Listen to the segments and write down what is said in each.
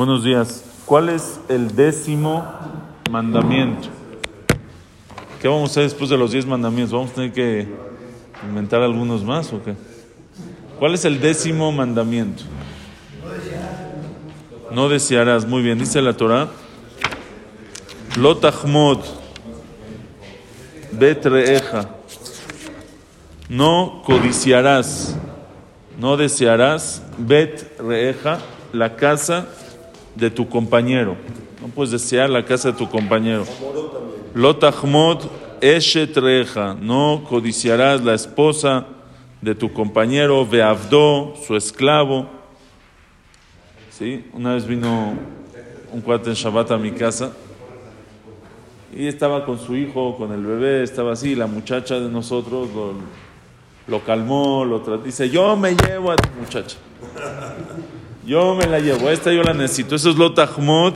Buenos días. ¿Cuál es el décimo mandamiento? ¿Qué vamos a hacer después de los diez mandamientos? ¿Vamos a tener que inventar algunos más o qué? ¿Cuál es el décimo mandamiento? No desearás. Muy bien, dice la Torah. Lotahmod betreeja. No codiciarás, no desearás bet reeja, la casa de tu compañero. No puedes desear la casa de tu compañero. Lotahmod eshet reeja. No codiciarás la esposa de tu compañero, veavdo, su esclavo. ¿Sí? Una vez vino un cuate en Shabbat a mi casa y estaba con su hijo, con el bebé, estaba así, la muchacha de nosotros lo, lo calmó, lo trató, dice, yo me llevo a tu muchacha. Yo me la llevo, esta yo la necesito. Eso es lo tahmod,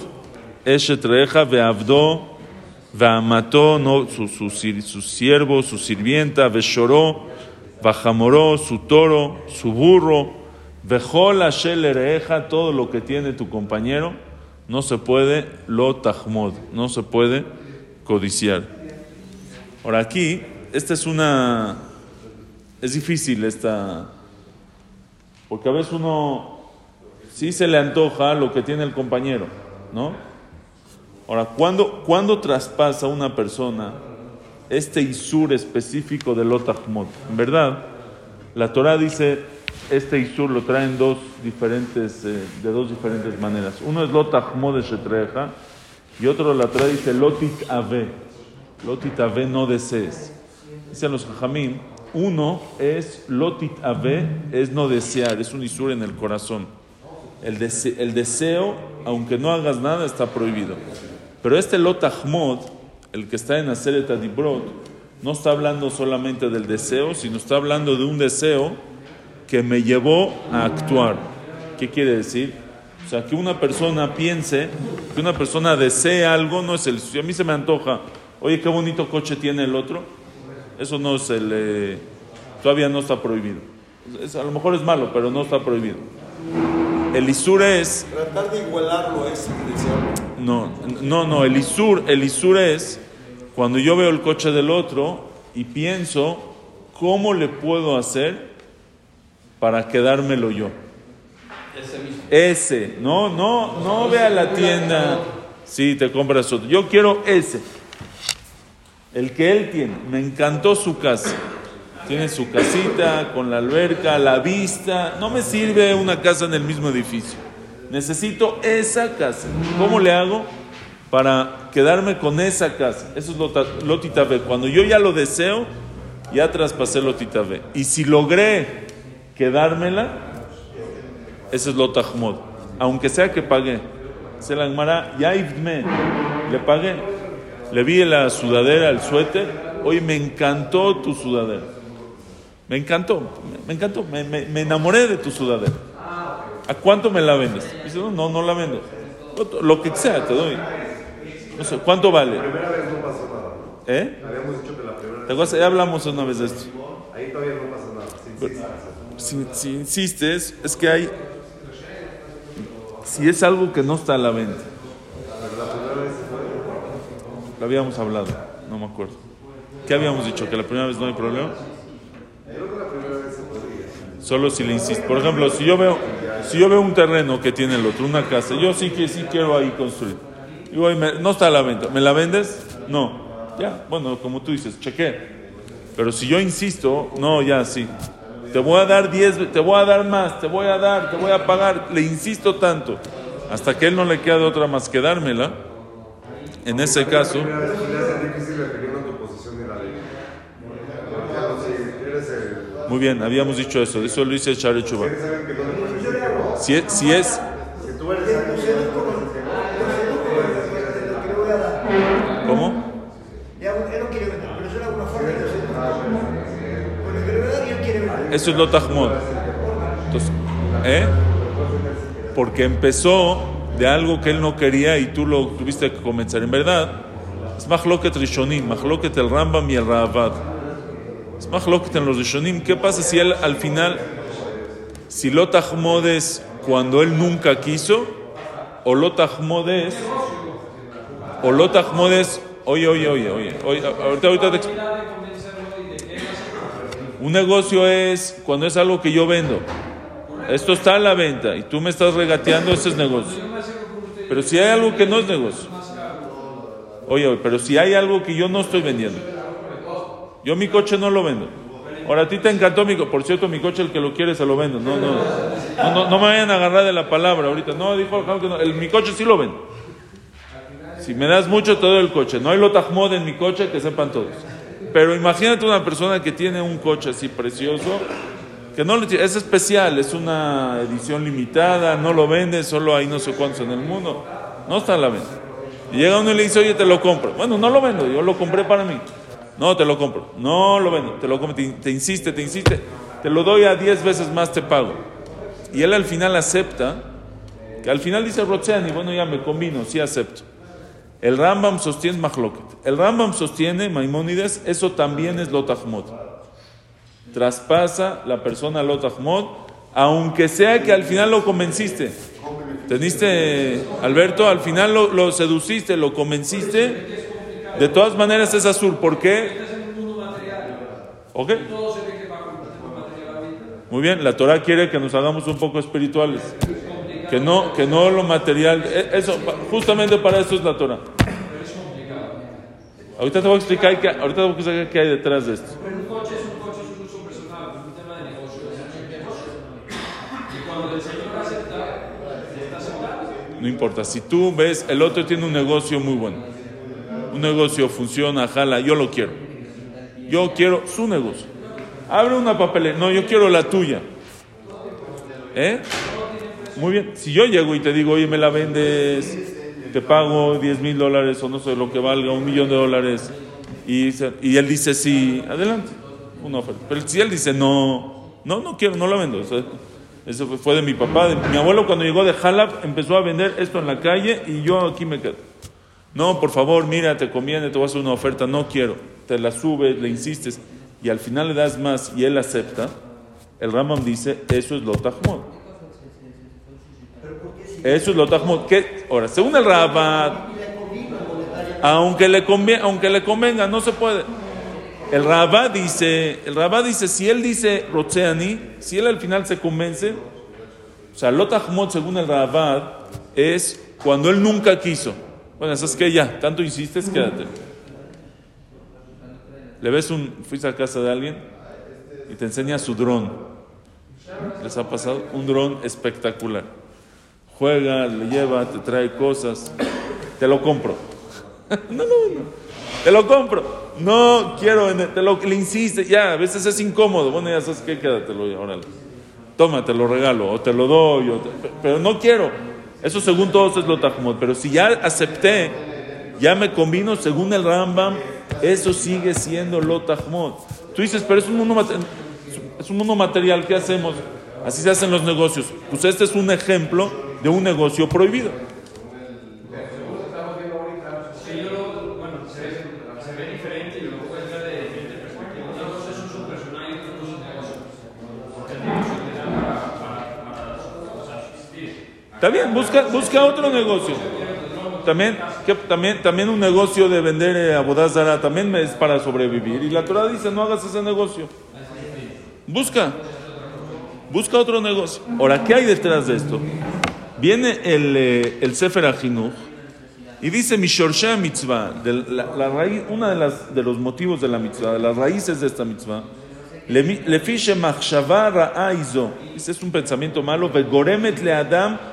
eshet reeja, veavdo, veamató, no, su, su, su siervo, su sirvienta, veshoró, Bajamoró, su toro, su burro, Vejol ereja, todo lo que tiene tu compañero, no se puede lo tahmod, no se puede codiciar. Ahora aquí, esta es una, es difícil esta, porque a veces uno sí se le antoja lo que tiene el compañero, ¿no? Ahora, ¿cuándo, ¿cuándo traspasa una persona este Isur específico de Lotahmod. En verdad, la Torah dice, este Isur lo traen dos diferentes, eh, de dos diferentes maneras. Uno es Lotahmod de Shetreja y otro la Torah dice Lotit Ave. Ave no desees. Dicen los Jajamim, uno es Lotit Ave, es no desear, es un Isur en el corazón. El, deseo, aunque no hagas nada, está prohibido. Pero este Lotahmod, el que está en Aseret Adibrot, no está hablando solamente del deseo, sino está hablando de un deseo que me llevó a actuar. ¿Qué quiere decir? O sea, que una persona piense, que una persona desee algo, no es el... Si a mí se me antoja, oye, qué bonito coche tiene el otro, eso no es el... Eh, todavía no está prohibido. a lo mejor es malo, pero no está prohibido. El Isur es... Tratar de igualarlo es No, no, no, el Isur, el Isur es cuando yo veo el coche del otro y pienso, ¿cómo le puedo hacer para quedármelo yo? Ese mismo. Ese, no, no, no ve a la tienda. Sí, te compras otro. Yo quiero ese. El que él tiene. Me encantó su casa. Tiene su casita con la alberca, la vista. No me sirve una casa en el mismo edificio. Necesito esa casa. ¿Cómo le hago? para quedarme con esa casa. Eso es Lotita B. Cuando yo ya lo deseo, ya traspasé Lotita B. Y si logré quedármela, ese es Lotahmod. Aunque sea que pagué. Se la ya le pagué. Le vi la sudadera, el suéter. Oye, me encantó tu sudadera. Me encantó, me, encantó, me, me, enamoré de tu sudadera. ¿A cuánto me la vendes? Dice, no, no, no la vendo. Lo que sea, te doy. No sé, ¿cuánto vale? La primera vez no pasó nada. ¿Eh? Habíamos dicho que la primera vez. ¿Te acuerdas? Ya hablamos una vez de esto. Ahí todavía no pasa nada. Si, si insistes, es que hay. Si es algo que no está a la venta. Lo habíamos hablado, no me acuerdo. ¿Qué habíamos dicho? ¿Que la primera vez no hay problema? Solo si le insistes. Por ejemplo, si yo veo, si yo veo un terreno que tiene el otro, una casa, yo sí que sí quiero ahí construir. Y voy, me- no está a la venta. ¿Me la vendes? No. Ya, bueno, como tú dices, chequé. Pero si yo insisto, no, ya sí. Te voy a dar 10, te voy a dar más, te voy a dar, te voy a pagar. Le insisto tanto. Hasta que él no le queda otra más que dármela. En ese caso, La primera vez le hace difícil dependiendo de tu posición en la ley. Por ejemplo, si eres el. Muy bien, habíamos dicho eso. Eso lo dice Shari Chuba. Si es, si es. ¿cómo? Eso es lo. Entonces, ¿eh? Porque empezó de algo que él no quería y tú lo tuviste que comenzar. En verdad, es Mahloket Rishonim, Mahloket el Rambam y el Ravad. Es Mahloket en los Rishonim. ¿Qué pasa si él al final, si lo Tahmod es cuando él nunca quiso, Olotahmod es. Olotahmod es. Oye, oye, oye, oye. oye ahorita, ahorita te. Un negocio es cuando es algo que yo vendo. Esto está a la venta y tú me estás regateando, ese es negocio. Pero si hay algo que no es negocio. Oye, pero si hay algo que yo no estoy vendiendo. Yo mi coche no lo vendo. Ahora a ti te encantó mi coche. Por cierto, mi coche el que lo quiere se lo vendo. No, no, no, no, no me vayan a agarrar de la palabra ahorita. No, dijo Alejandro que no. El, mi coche sí lo vendo. Si me das mucho, te doy el coche. No hay lotajmod en mi coche, que sepan todos. Pero imagínate una persona que tiene un coche así precioso, que no es especial, es una edición limitada, no lo vende, solo hay no sé cuántos en el mundo. No está a la venta. Y llega uno y le dice, oye, te lo compro. Bueno, no lo vendo, yo lo compré para mí. No, te lo compro. No lo vendo, te lo compro. Te, te insiste, te insiste. Te lo doy a 10 veces más, te pago. Y él al final acepta, que al final dice Rocheani, bueno, ya me combino, sí acepto. El Rambam sostiene Mahloket. El Rambam sostiene, Maimónides, eso también es Lotahmod. Traspasa la persona Lotahmod, aunque sea que al final lo convenciste. Teniste, Alberto, al final lo, lo seduciste, lo convenciste. De todas maneras es azul. ¿Por qué? ¿Ok? Muy bien, la Torah quiere que nos hagamos un poco espirituales. Que no, que no lo material. e- Eso, justamente para eso es la Torah. Ahorita te voy a explicar qué, ahorita te voy a explicar qué hay detrás de esto. Pero un coche es un coche, es un uso personal, es un tema de negocio, es un negocio. Y cuando el Señor acepta, está aceptando. No importa. Si tú ves, el otro tiene un negocio muy bueno. Un negocio funciona, jala, yo lo quiero. Yo quiero su negocio. Abre una papelera. No, yo quiero la tuya. ¿Eh? Muy bien. Si yo llego y te digo, oye, me la vendes, te pago 10 mil dólares o no sé lo que valga, un millón de dólares, y, él dice sí, adelante, una oferta. Pero si él dice no, no, no quiero, no la vendo. Eso, fue- de mi papá. de- mi abuelo cuando llegó de Jalab empezó a vender esto en la calle y yo aquí me quedo. No, por favor, mira, te conviene, te voy a hacer una oferta, no quiero. Te la subes, le insistes y al final le das más y él acepta. El Rambam dice, eso es lo tajmod. Eso es lo. ¿Qué? Ahora, según el Rabat, aunque le, convie- aunque le convenga, no se puede. El Rabat dice, el Rabat dice, si él dice Rotzeani, si él al final se convence, o sea, lo según el Rabat es cuando él nunca quiso. Bueno, eso es que ya, tanto insistes, quédate. Le ves un, fuiste a casa de alguien y te enseña su dron. ¿Les ha pasado? Un dron espectacular. Juega, le lleva, te trae cosas. Te lo compro. no, no, no. Te lo compro. No quiero, te lo, le insiste. Ya, a veces es incómodo. Bueno, ya sabes qué, quédatelo. Toma, te lo regalo, o te lo doy, o te- pero no quiero. Eso según todos es lo. Pero si ya acepté, ya me combino según el Rambam, eso sigue siendo lo. Tú dices, pero es un mundo, es un mundo material, ¿qué hacemos? Así se hacen los negocios. Pues este es un ejemplo de un negocio prohibido. Sí, yo lo, bueno, se ve, se ve diferente y lo puedes ver de diferente perspectiva. Un negocio es uso personal y otro cosa es negocio. Porque el negocio te da para, para, para, o sea, subsistir. Está bien, busca, busca otro negocio. También, que, también, también un negocio de vender eh, abodazara también es para sobrevivir. Y la Torah dice, no hagas ese negocio. Busca. Busca otro negocio. Ahora, ¿qué hay detrás de esto? Viene el, eh, el Sefer Ajinuch y dice Mishorsha Mitzvah, de la, la raíz, una de, las, de los motivos de la mitzvah, de las raíces de esta mitzvah, le- Lefishe machshava. Dice, es un pensamiento malo. Vegoremet le adam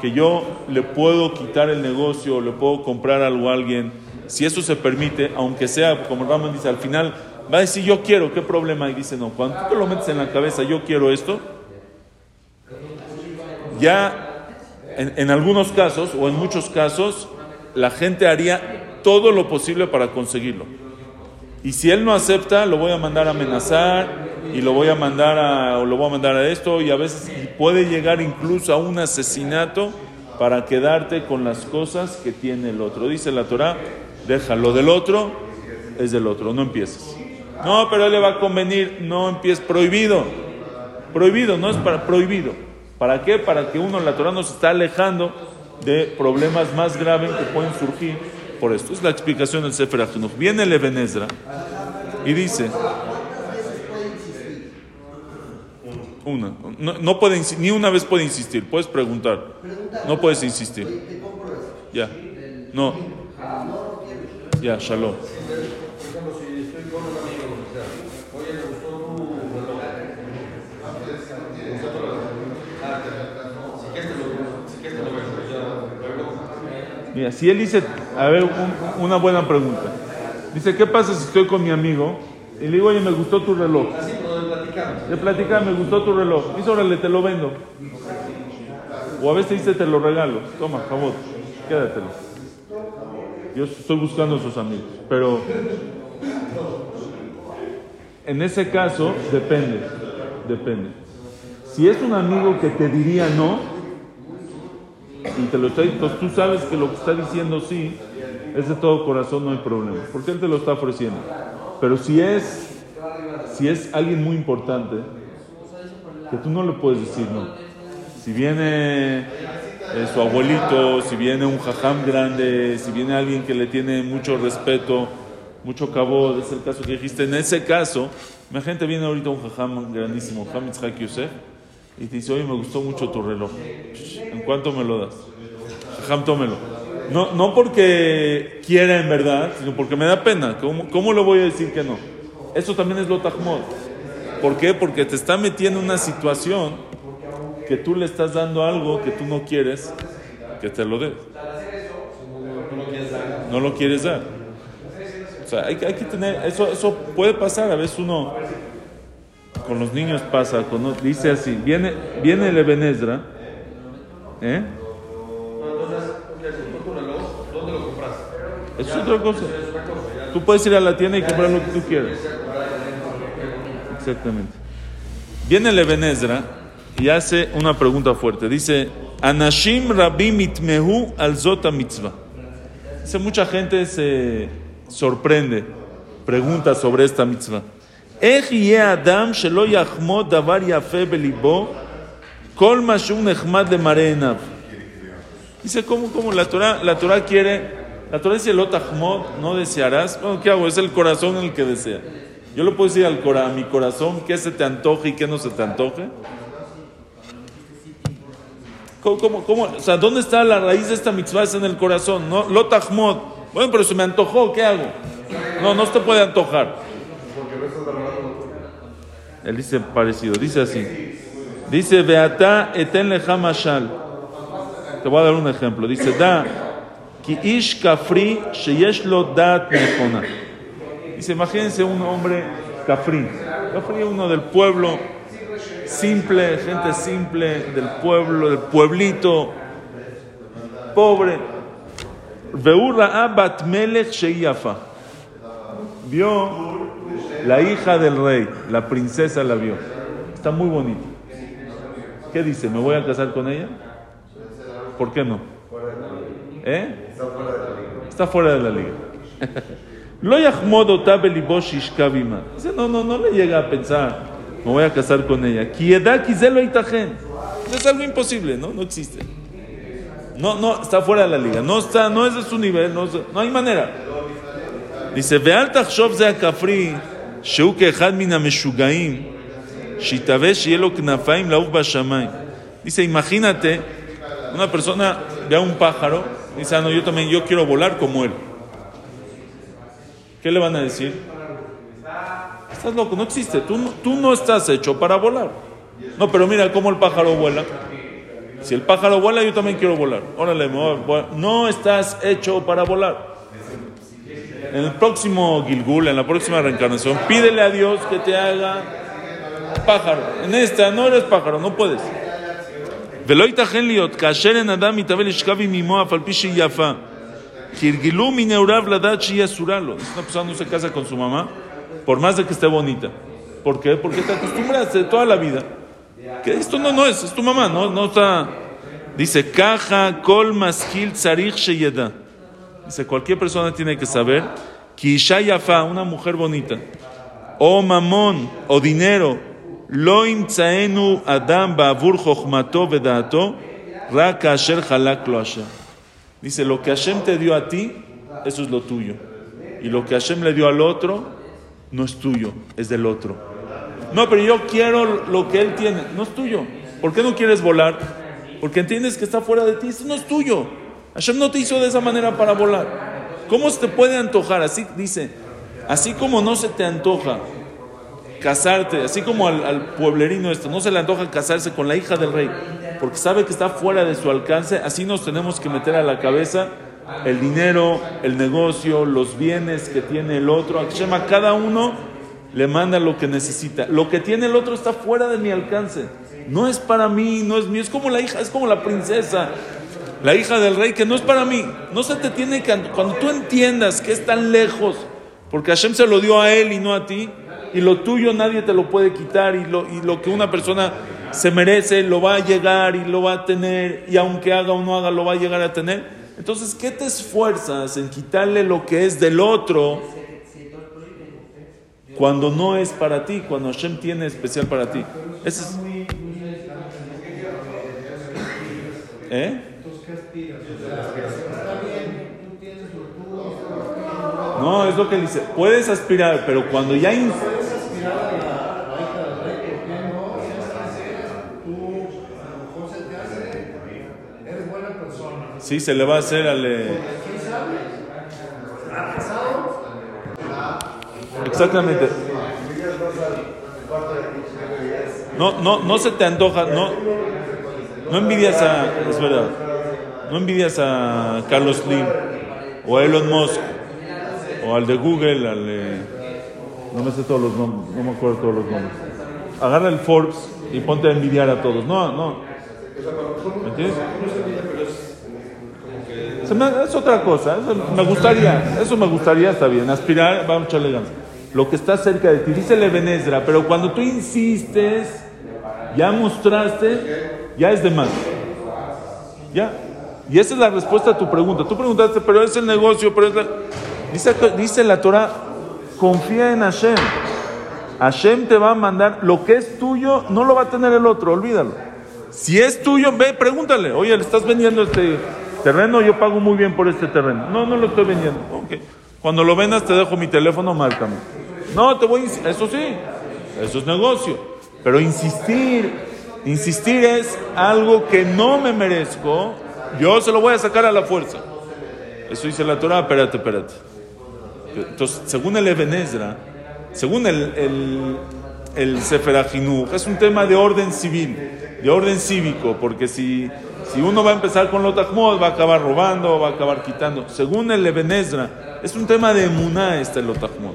que yo le puedo quitar el negocio, le puedo comprar algo a alguien, si eso se permite, aunque sea, como Raman dice, al final va a decir, yo quiero, ¿qué problema hay? Dice, no, cuando tú te lo metes en la cabeza, yo quiero esto, ya en algunos casos o en muchos casos la gente haría todo lo posible para conseguirlo. Y si él no acepta, lo voy a mandar a amenazar y lo voy a mandar a, o lo voy a mandar a esto y a veces puede llegar incluso a un asesinato para quedarte con las cosas que tiene el otro. Dice la Torah, déjalo del otro, es del otro, no empieces. No, pero él le va a convenir, no empieces, prohibido. Prohibido, no es para prohibido. ¿Para qué? Para que uno, la Torah nos está alejando de problemas más graves que pueden surgir por esto. Es la explicación del Sefer Achinuch. Viene el Ebenezra y dice, una, no, no puede, ni una vez puede insistir, puedes preguntar, no puedes insistir. Ya, no, ya, shalom. Digamos, si estoy con un amigo, o sea, oye, me gustó tu reloj. Me gustó tu reloj. Ah, si quieres te lo, si quieres te lo vendo, ya, luego. Mira, si él dice, a ver, un- una buena pregunta. Dice, ¿qué pasa si estoy con mi amigo? Y le digo, oye, me gustó tu reloj. Así. Le platica, me gustó tu reloj. Dice, órale, te lo vendo. O a veces dice, te lo regalo. Toma, favor, quédatelo. Yo estoy buscando a sus amigos. Pero en ese caso, depende. Depende. Si es un amigo que te diría no, y te lo está entonces tú sabes que lo que está diciendo sí, es de todo corazón, no hay problema. Porque él te lo está ofreciendo. Pero si es si es alguien muy importante, que tú no le puedes decir no. Si viene eh, su abuelito, si viene un jajam grande, si viene alguien que le tiene mucho respeto, mucho cabot, es el caso que dijiste. En ese caso, mi gente viene ahorita un jajam grandísimo, Yitzhak Yosef, y te dice, oye, me gustó mucho tu reloj. ¿En cuánto me lo das? Jajam, tómelo. No, no porque quiera en verdad, sino porque me da pena. ¿Cómo, cómo le voy a decir que no? Eso también es lo tajmod. ¿Por qué? Porque te está metiendo en una situación que tú le estás dando algo que tú no quieres que te lo dé. No lo quieres dar. O sea, hay, hay que tener, eso, eso puede pasar, a veces uno, con los niños pasa, con, dice así, viene, viene el Ebenezra, ¿Eh? ¿dónde lo compras? Es otra cosa. Tú puedes ir a la tienda y comprar lo que tú quieras. Exactamente. Viene Levenezra y hace una pregunta fuerte. Dice, Anashim Rabim itmehu al zota mitzvah. Dice, mucha gente se sorprende, pregunta sobre esta mitzvah. Adam shelo davar yafe belibo Dice, ¿cómo, cómo? La Torah, la Torah quiere, la Torah dice, lo tajmod, no desearás. Bueno, ¿qué hago? Es el corazón el que desea. Yo le puedo decir al cora, a mi corazón qué se te antoje y qué no se te antoje. ¿Cómo, cómo, cómo? O sea, ¿dónde está la raíz de esta mitzvah? Es en el corazón, ¿no? Lo tajmod. Bueno, pero se me antojó, ¿qué hago? No, no se te puede antojar. Él dice parecido, dice así. Dice, Beata eten lecha mashal. Te voy a dar un ejemplo. Dice, da, ki ish kafri sheyesh lo dat. Dice, imagínense un hombre kafri. Kafri, uno del pueblo, simple, gente simple, del pueblo, del pueblito, pobre. Veurra bat melech sheyafa. Vio la hija del rey, la princesa la vio. Está muy bonita. ¿Qué dice? ¿Me voy a casar con ella? ¿Por qué no? ¿Eh? Está fuera de la liga. Lo Dice, no, no, no le llega a pensar, me voy a casar con ella. Es algo imposible, ¿no? No existe. No, no, está fuera de la liga. No está, no es de su nivel, no, no hay manera. Dice, veal tachshov ze akafri, sheu kehad min Dice, imagínate, una persona ve a un pájaro, dice, ah, no, yo también, yo quiero volar como él. ¿Qué le van a decir? Estás loco, no existe, tú, no- tú no estás hecho para volar. No, pero mira cómo el pájaro vuela. Si el pájaro vuela, yo también quiero volar. Órale, no estás hecho para volar. En el próximo Gilgul, en la próxima reencarnación, pídele a Dios que te haga pájaro. En esta no eres pájaro, no puedes. ולא ייתכן להיות כאשר אין אדם מתהווה לשכב עם אמו אף על פי שהיא יפה. Kirgilu mineurav ladachi yasuralo. Dice, una persona no se casa con su mamá, por más de que esté bonita. ¿Por qué? Porque te acostumbraste toda la vida. Que esto no, no es, es tu mamá, no, no está. Dice, caja kol maskil tzarich sheyeda. Dice, cualquier persona tiene que saber que isha yafa, una mujer bonita, o mamón, o dinero, lo imtzaenu adam ba'avur chochmato vedato, rak asher halak lo Hashem. Dice, lo que Hashem te dio a ti, eso es lo tuyo. Y lo que Hashem le dio al otro, no es tuyo, es del otro. No, pero yo quiero lo que él tiene, no es tuyo. ¿Por qué no quieres volar? Porque entiendes que está fuera de ti, eso no es tuyo. Hashem no te hizo de esa manera para volar. ¿Cómo se te puede antojar? Así dice, así como no se te antoja casarte, así como al, pueblerino esto, no se le antoja casarse con la hija del rey, porque sabe que está fuera de su alcance, así nos tenemos que meter a la cabeza el dinero, el negocio, los bienes que tiene el otro. A cada uno le manda lo que necesita. Lo que tiene el otro está fuera de mi alcance. No es para mí, no es mío, es como la hija, es como la princesa, la hija del rey, que no es para mí. No se te tiene que... Cuando tú entiendas que es tan lejos, porque Hashem se lo dio a él y no a ti, y lo tuyo nadie te lo puede quitar, y lo, y lo que una persona se merece lo va a llegar y lo va a tener, y aunque haga o no haga, lo va a llegar a tener. Entonces, ¿qué te esfuerzas en quitarle lo que es del otro cuando no es para ti, cuando Hashem tiene especial para ti? Ese es... ¿Eh? No, es lo que dice. Puedes aspirar, pero cuando ya... in- Sí, se le va a hacer al... eh, Exactamente. No, no, no se te antoja, no, no envidias a, es verdad, no envidias a Carlos Slim o a Elon Musk o al de Google, al de, no me sé todos los nombres, no me acuerdo todos los nombres. Agarra el Forbes y ponte a envidiar a todos. No, no. ¿Me entiendes? Es otra cosa, me gustaría, eso me gustaría, está bien, aspirar, vamos a echarle ganas. Lo que está cerca de ti, dice Levenezra, pero cuando tú insistes, ya mostraste, ya es de más. Ya. Y esa es la respuesta a tu pregunta. Tú preguntaste, pero es el negocio, pero es la... Dice, dice la Torah, confía en Hashem. Hashem te va a mandar, lo que es tuyo no lo va a tener el otro, olvídalo. Si es tuyo, ve, pregúntale, oye, le estás vendiendo este terreno, yo pago muy bien por este terreno. No, no lo estoy vendiendo. Ok. Cuando lo vendas te dejo mi teléfono, márcame. No, te voy a eso sí, eso es negocio. Pero insistir, insistir es algo que no me merezco, yo se lo voy a sacar a la fuerza. Eso dice la Torah, espérate, espérate. Entonces, según el Ebenezra, según el, el, el es un tema de orden civil, de orden cívico, porque si, si uno va a empezar con Lotachmod, va a acabar robando, va a acabar quitando. Según el Ebenezra, es un tema de emuná este Lotachmod.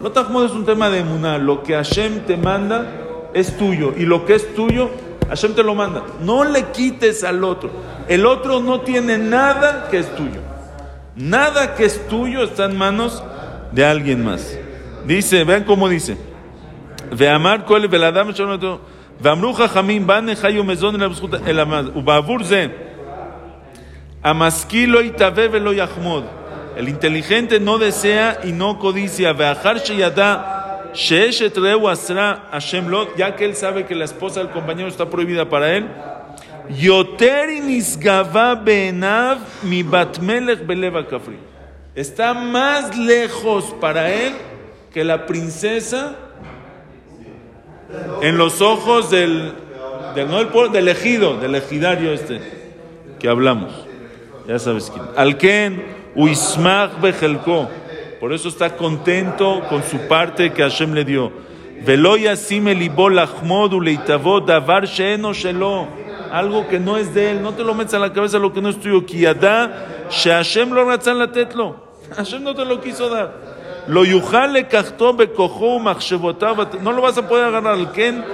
Lotachmod es un tema de emuná. Lo que Hashem te manda es tuyo, y lo que es tuyo, Hashem te lo manda. No le quites al otro. El otro no tiene nada que es tuyo. Nada que es tuyo está en manos de alguien más. Dice, vean cómo dice. ואמר כל ולאדם שלום אותו, ואמרו חכמים, בא נחי ומזון אל הזכות אל המז, ובעבור זה, המשכיל לא יתהווה ולא יחמוד. El inteligente no desea y no codicia, ואחר שידע שאשת רעהו אסרה השם לו, ya que él sabe que la esposa del compañero está prohibida para él, יותר היא נשגבה בעיניו מבת מלך בלב הכפרי. Está más lejos para él que la princesa en los ojos del, del, no del, ejido, del ejidario este que hablamos. Ya sabes quién. Alken uismach bejelko. Por eso está contento con su parte que Hashem le dio. Algo que no es de él, no te lo metas a la cabeza lo que no es tuyo. Ki yada sheHashem lo ratzan latetlo. Hashem no te lo quiso dar. Lo yujale kachtó bekojú No lo vas a poder agarrar al Ken.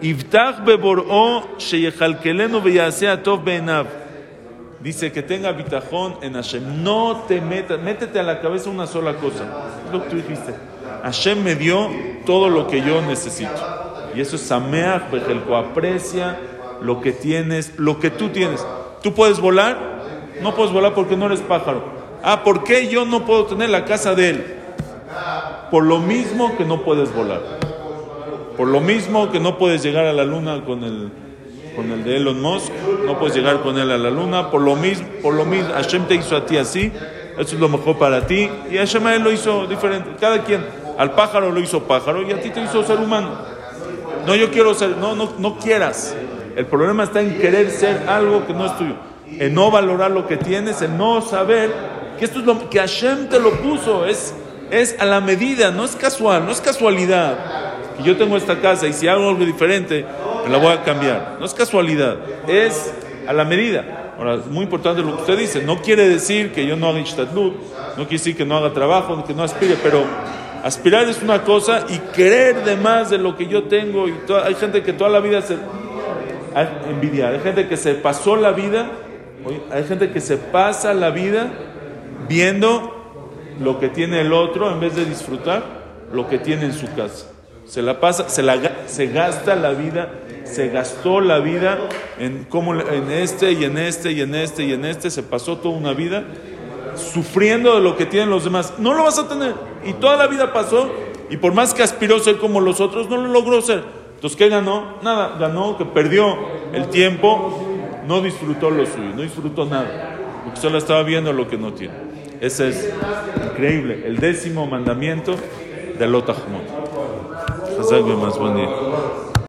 Ibtach beboró sheyejalkelenu beyasea tov beenav. Dice que tenga bitajón en Hashem. No te metas, métete a la cabeza una sola cosa. Es lo que tú dijiste. Hashem me dio todo lo que yo necesito. Y eso es Sameach pues, Bejelko. Aprecia lo que tienes, lo que tú tienes. Tú puedes volar, no puedes volar porque no eres pájaro. Ah, ¿por qué yo no puedo tener la casa de él? Por lo mismo que no puedes volar. Por lo mismo que no puedes llegar a la luna con el, con el de Elon Musk, no puedes llegar con él a la luna. Por lo mismo, por lo mismo, Hashem te hizo a ti así. Eso es lo mejor para ti. Y Hashem a él lo hizo diferente. Cada quien, al pájaro lo hizo pájaro y a ti te hizo ser humano. No, yo quiero ser, no, no, no quieras. El problema está en querer ser algo que no es tuyo. En no valorar lo que tienes, en no saber esto es lo que Hashem te lo puso. Es, es a la medida, no es casual, no es casualidad. Que yo tengo esta casa y si hago algo diferente, me la voy a cambiar. No es casualidad, es a la medida. Ahora, es muy importante lo que usted dice. No quiere decir que yo no haga ishtadlut, no quiere decir que no haga trabajo, que no aspire, pero aspirar es una cosa y querer de más de lo que yo tengo. Y toda- hay gente que toda la vida se. Envidia, hay gente que se pasó la vida, hay gente que se pasa la vida viendo lo que tiene el otro en vez de disfrutar lo que tiene en su casa. Se la pasa, se, la, se gasta la vida, se gastó la vida en, en este y en este y en este y en este, se pasó toda una vida sufriendo de lo que tienen los demás. No lo vas a tener. Y toda la vida pasó y por más que aspiró a ser como los otros, no lo logró ser. Entonces, ¿qué ganó? Nada, ganó que perdió el tiempo, no disfrutó lo suyo, no disfrutó nada. Porque solo estaba viendo lo que no tiene. Ese es increíble, el décimo mandamiento de Lotahmot. Hazak más bonito.